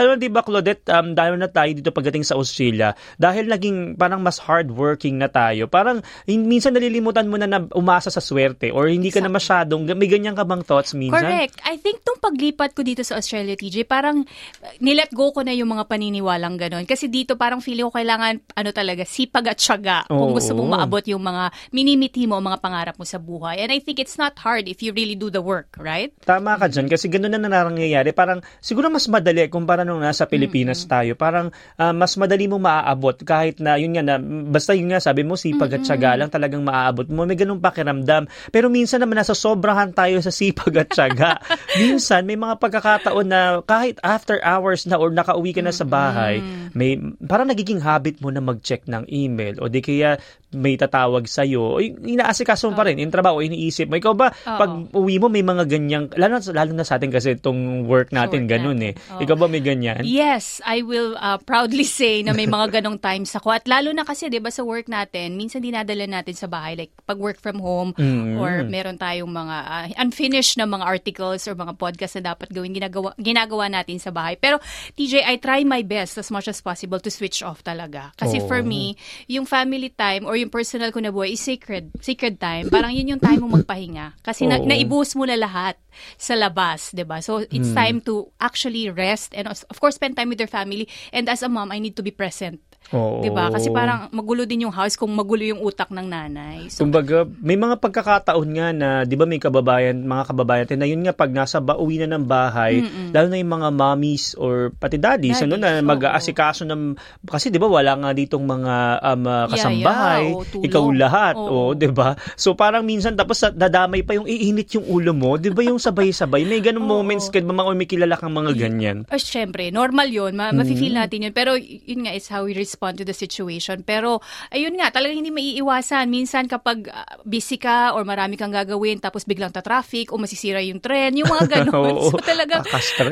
Lalo na di ba Claudette, um, dahil na tayo dito pagdating sa Australia, dahil naging parang mas hardworking na tayo, parang minsan nalilimutan mo na na umasa sa swerte or hindi ka na masyadong, may ganyan ka bang thoughts minsan? Correct. I think nung paglipat ko dito sa Australia, TJ, parang nilet go ko na yung mga paniniwalang ganon. Kasi dito parang feeling ko kailangan, ano talaga, sipag at syaga kung gusto mong maabot yung mga minimiti mo, mga pangarap mo sa buhay. And I think it's not hard if you really do the work, right? Tama ka dyan kasi ganun na nangyayari. Parang siguro mas madali kumpara para nung nasa Pilipinas mm-hmm. tayo, parang uh, mas madali mo maaabot kahit na yun nga na basta yun nga sabi mo sipag at syaga lang talagang maaabot mo. May ganung pakiramdam. Pero minsan naman nasa sobrahan tayo sa sipag at syaga. minsan may mga pagkakataon na kahit after hours na or nakauwi ka na sa bahay, may parang nagiging habit mo na mag-check ng email o di kaya may tatawag sa iyo, inaasikaso mo pa rin, in trabaho, iniisip mo. Ikaw ba, Uh-oh. pag uwi mo, may mga ganyang, lalo, lalo na sa atin kasi itong work natin, Short ganun natin. eh. Oh. Ikaw ba may ganyan? Yes, I will uh, proudly say na may mga ganong times ako. At lalo na kasi, di ba, sa work natin, minsan dinadala natin sa bahay, like pag work from home, mm. or meron tayong mga uh, unfinished na mga articles or mga podcast na dapat gawin, ginagawa, ginagawa natin sa bahay. Pero, TJ, I try my best as much as possible to switch off talaga. Kasi oh. for me, yung family time or yung personal ko na buhay is sacred. Sacred time. Parang yun yung time mo magpahinga. Kasi na, naibuhos mo na lahat sa labas, ba? So it's mm. time to actually rest and of course spend time with your family. And as a mom, I need to be present Oo. 'Di ba? Kasi parang magulo din yung house kung magulo yung utak ng nanay. So, Kumbaga, may mga pagkakataon nga na 'di ba may kababayan, mga kababayan na yun nga pag nasa ba uwi na ng bahay, Mm-mm. lalo na yung mga mommies or pati daddies, daddies ano na mag-aasikaso ng kasi 'di ba wala nga ditong mga um, kasambahay, yeah, yeah. ikaw lahat, oh, 'di ba? So parang minsan tapos dadamay pa yung iinit yung ulo mo, 'di ba yung sabay-sabay. May ganung moments kad mga may kilala kang mga ganyan. Oh, syempre, normal 'yun, ma- mm-hmm. mafi-feel natin 'yun. Pero yun nga is how we respond to the situation. Pero, ayun nga, talagang hindi maiiwasan. Minsan kapag uh, busy ka or marami kang gagawin tapos biglang ta-traffic o masisira yung tren, yung mga ganun. so talaga,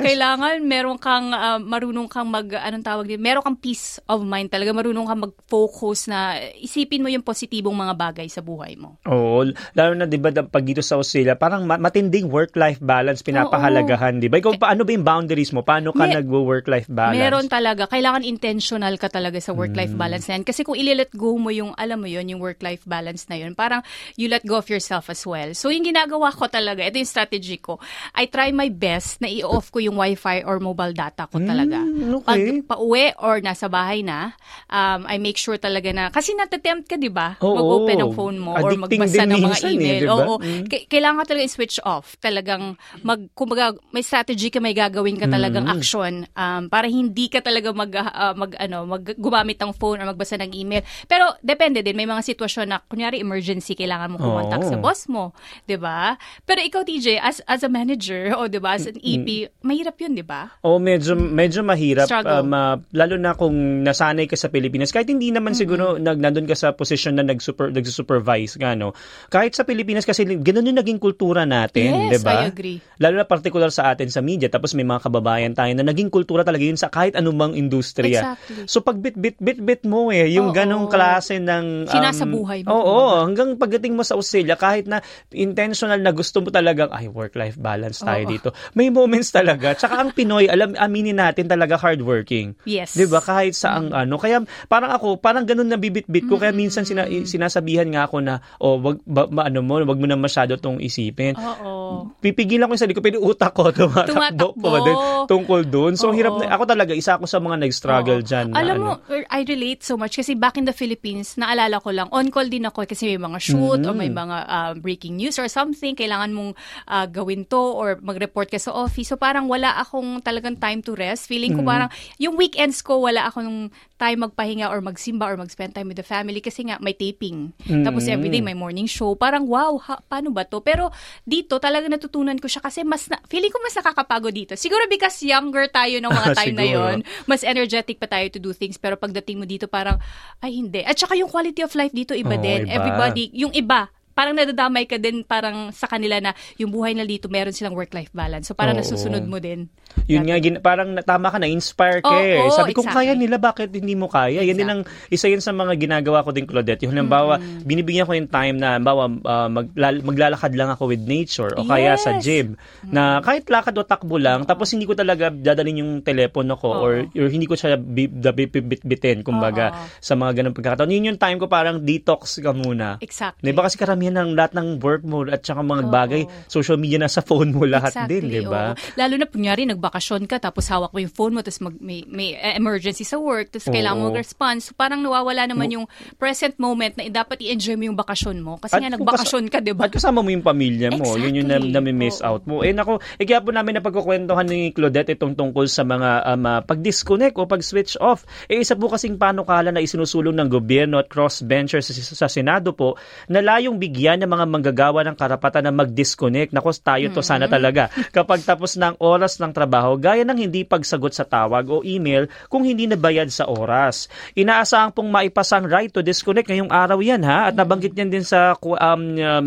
kailangan meron kang, uh, marunong kang mag, anong tawag din, meron kang peace of mind talaga, marunong kang mag-focus na isipin mo yung positibong mga bagay sa buhay mo. Oo, lalo na 'di ba pag dito sa Australia, parang matinding work-life balance pinapahalagahan, 'di ba? Ikaw paano ba yung boundaries mo? Paano ka May, nagwo-work-life balance? Meron talaga, kailangan intentional ka talaga sa work-life mm. balance na yan. Kasi kung ililet go mo yung, alam mo yun, yung work-life balance na yun, parang you let go of yourself as well. So yung ginagawa ko talaga, ito yung strategy ko. I try my best na i-off ko yung wifi or mobile data ko talaga. Mm, okay. Pag pauwi or nasa bahay na, um, I make sure talaga na, kasi natatempt ka, di ba? Mag-open ng phone mo or magbasa ng mga eh, email. Eh, diba? Oo. Mm. K- kailangan talaga i-switch off. Talagang, mag, kumbaga, may strategy ka, may gagawin ka talagang mm. action um, para hindi ka talaga mag, uh, mag, ano, mag, gumamit ng phone or magbasa ng email. Pero depende din, may mga sitwasyon na kunyari emergency kailangan mo kumontak oh. sa boss mo, 'di ba? Pero ikaw TJ as as a manager o 'di ba as an EP, mahirap 'yun, 'di ba? Oh, medyo medyo mahirap um, uh, lalo na kung nasanay ka sa Pilipinas. Kahit hindi naman mm-hmm. siguro nag nandun ka sa position na nag-super nag-supervise ka no. Kahit sa Pilipinas kasi ganoon yung naging kultura natin, yes, 'di ba? I agree. Lalo na particular sa atin sa media tapos may mga kababayan tayo na naging kultura talaga yun sa kahit anumang industriya. Exactly. So pag bit bit bit bit mo eh, yung oo, ganong klase ng... Um, Sinasabuhay mo. Oo, oo, hanggang pagdating mo sa Australia, kahit na intentional na gusto mo talagang, ay, work-life balance tayo oo. dito. May moments talaga. Tsaka ang Pinoy, alam, aminin natin talaga hardworking. Yes. Di ba? Kahit sa ang mm. ano. Kaya parang ako, parang ganun na bibit-bit ko. Kaya minsan sina, sinasabihan nga ako na, oh, wag, ba, ba, ano mo, wag mo na masyado tong isipin. Oo. Pipigilan ko yung sarili ko, pero utak ko tumatakbo, tumatakbo. din tungkol doon. So, Oo. hirap na, ako talaga, isa ako sa mga nag-struggle Oo. dyan. Alam na, mo, ano. I relate so much kasi back in the Philippines, naalala ko lang, on-call din ako kasi may mga shoot mm-hmm. o may mga uh, breaking news or something, kailangan mong uh, gawin to or mag-report ka sa office. So parang wala akong talagang time to rest. Feeling ko mm-hmm. parang, yung weekends ko, wala akong time magpahinga or magsimba or mag-spend time with the family kasi nga may taping. Mm-hmm. Tapos everyday may morning show. Parang wow, ha, paano ba to? Pero dito talaga natutunan ko siya kasi mas na, feeling ko mas nakakapagod dito. Siguro because younger tayo ng mga time na yon, mas energetic pa tayo to do things pero pagdating mo dito parang ay hindi. At saka yung quality of life dito iba oh, din. Iba. Everybody, yung iba parang nadadamay ka din parang sa kanila na yung buhay na dito meron silang work-life balance. So parang Oo. nasusunod mo din. Yun nga, gin- parang tama ka na, inspire ka eh. Oo, Sabi ko, exactly. kaya nila, bakit hindi mo kaya? Yan din ang, isa yun sa mga ginagawa ko din, Claudette. Yung halimbawa, Mm. binibigyan ko yung time na, halimbawa, uh, maglal- maglalakad lang ako with nature o kaya sa Yes. Mm. gym. Na kahit lakad o takbo lang, tapos hindi ko talaga dadalhin yung telepono ko or, or hindi ko siya bi- da- bi- bit-bitin, kumbaga, Oo. sa mga ganung pagkakataon. Yun yung time ko parang detox ka muna. Exactly. Di ba kasi karamihan ng lahat ng work mo at saka mga bagay, social media na sa phone mo lahat din, di ba? oo. Lalo na kunyari nagbakasyon ka tapos hawak mo yung phone mo tapos mag, may, may eh, emergency sa work tapos kailangan mo Oo. mag-respond. So parang nawawala naman yung present moment na dapat i-enjoy mo yung bakasyon mo. Kasi At nga kung nagbakasyon ka, di ba? At kasama mo yung pamilya mo. Yun yung Exactly. na, nami-miss Oo. out mo. Eh nako, eh kaya po namin napagkukwentuhan ni Claudette itong tungkol sa mga um, ah, pag-disconnect o pag-switch off. Eh isa po kasing panukala na isinusulong ng gobyerno at crossbenchers sa, sa Senado po na layong bigyan ng mga manggagawa ng karapatan na mag-disconnect. Nako, tayo to sana talaga. Kapag tapos na ang oras ng trabaho, gaya ng hindi pagsagot sa tawag o email kung hindi nabayad sa oras. Inaasahan pong maipasang right to disconnect ngayong araw yan ha at nabanggit niyan din sa um, um,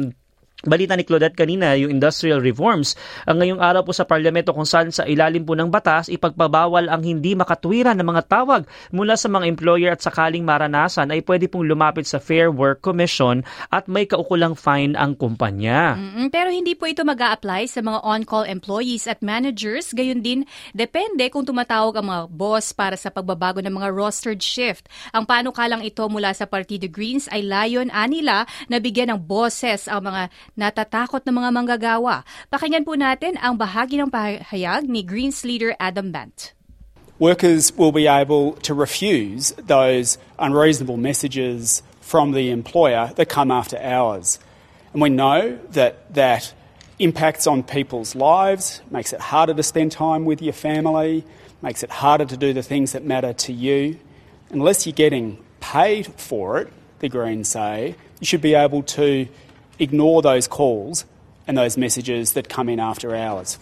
Balita ni Claudette kanina, yung industrial reforms. Ang ngayong araw po sa parlamento kung saan sa ilalim po ng batas, ipagpabawal ang hindi makatwiran ng mga tawag mula sa mga employer at sakaling maranasan ay pwede pong lumapit sa Fair Work Commission at may kaukulang fine ang kumpanya. Mm, Pero hindi po ito mag apply sa mga on-call employees at managers. Gayun din, depende kung tumatawag ang mga boss para sa pagbabago ng mga rostered shift. Ang panukalang ito mula sa Partido Greens ay layon anila na bigyan ng bosses ang mga natatakot na mga manggagawa. Pakinggan po natin ang bahagi ng pahayag ni Greens leader Adam Bant. workers will be able to refuse those unreasonable messages from the employer that come after hours. And we know that that impacts on people's lives, makes it harder to spend time with your family, makes it harder to do the things that matter to you. Unless you're getting paid for it, the Greens say, you should be able to ignore those calls and those messages that come in after hours.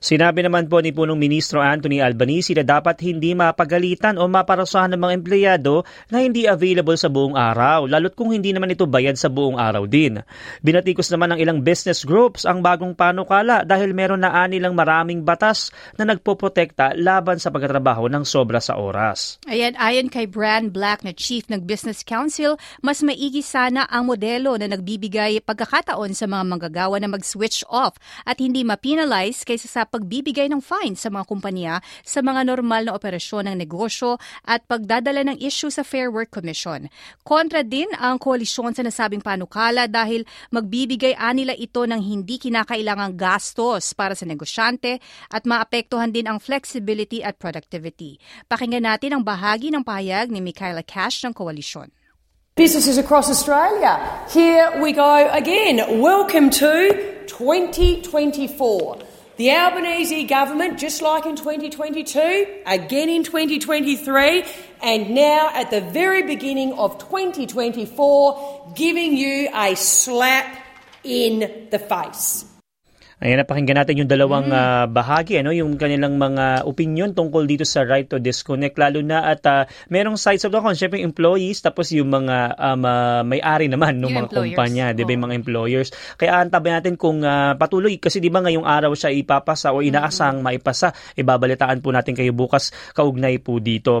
Sinabi naman po ni punong ministro Anthony Albanese na dapat hindi mapagalitan o maparusahan ng mga empleyado na hindi available sa buong araw, lalo't kung hindi naman ito bayad sa buong araw din. Binatikos naman ng ilang business groups ang bagong panukala dahil meron na anilang maraming batas na nagpoprotekta laban sa pagtatrabaho ng sobra sa oras. Ayan, ayon kay Bran Black na Chief ng Business Council, mas maigi sana ang modelo na nagbibigay pagkakataon sa mga manggagawa na mag-switch off at hindi ma-penalize kaysa sa pagbibigay ng fine sa mga kumpanya sa mga normal na operasyon ng negosyo at pagdadala ng issue sa Fair Work Commission. Kontra din ang koalisyon sa nasabing panukala dahil magbibigay anila ito ng hindi kinakailangang gastos para sa negosyante at maapektuhan din ang flexibility at productivity. Pakinggan natin ang bahagi ng pahayag ni Michaela Cash ng koalisyon. Businesses across Australia, here we go again. Welcome to 2024. The Albanese government, just like in 2022, again in 2023, and now at the very beginning of 2024, giving you a slap in the face. Ayan, napakinggan natin yung dalawang ah, bahagi, ano, yung kanilang mga opinion tungkol dito sa right to disconnect, lalo na at ah, merong sides of the coin, syempre employees, tapos yung mga um, ah, may-ari naman ng mga employers. kumpanya, di ba, yung mga employers. Kaya antabay natin kung ah, patuloy, kasi di ba ngayong araw siya ipapasa o inaasang maipasa, ibabalitaan po natin kayo bukas, kaugnay po dito.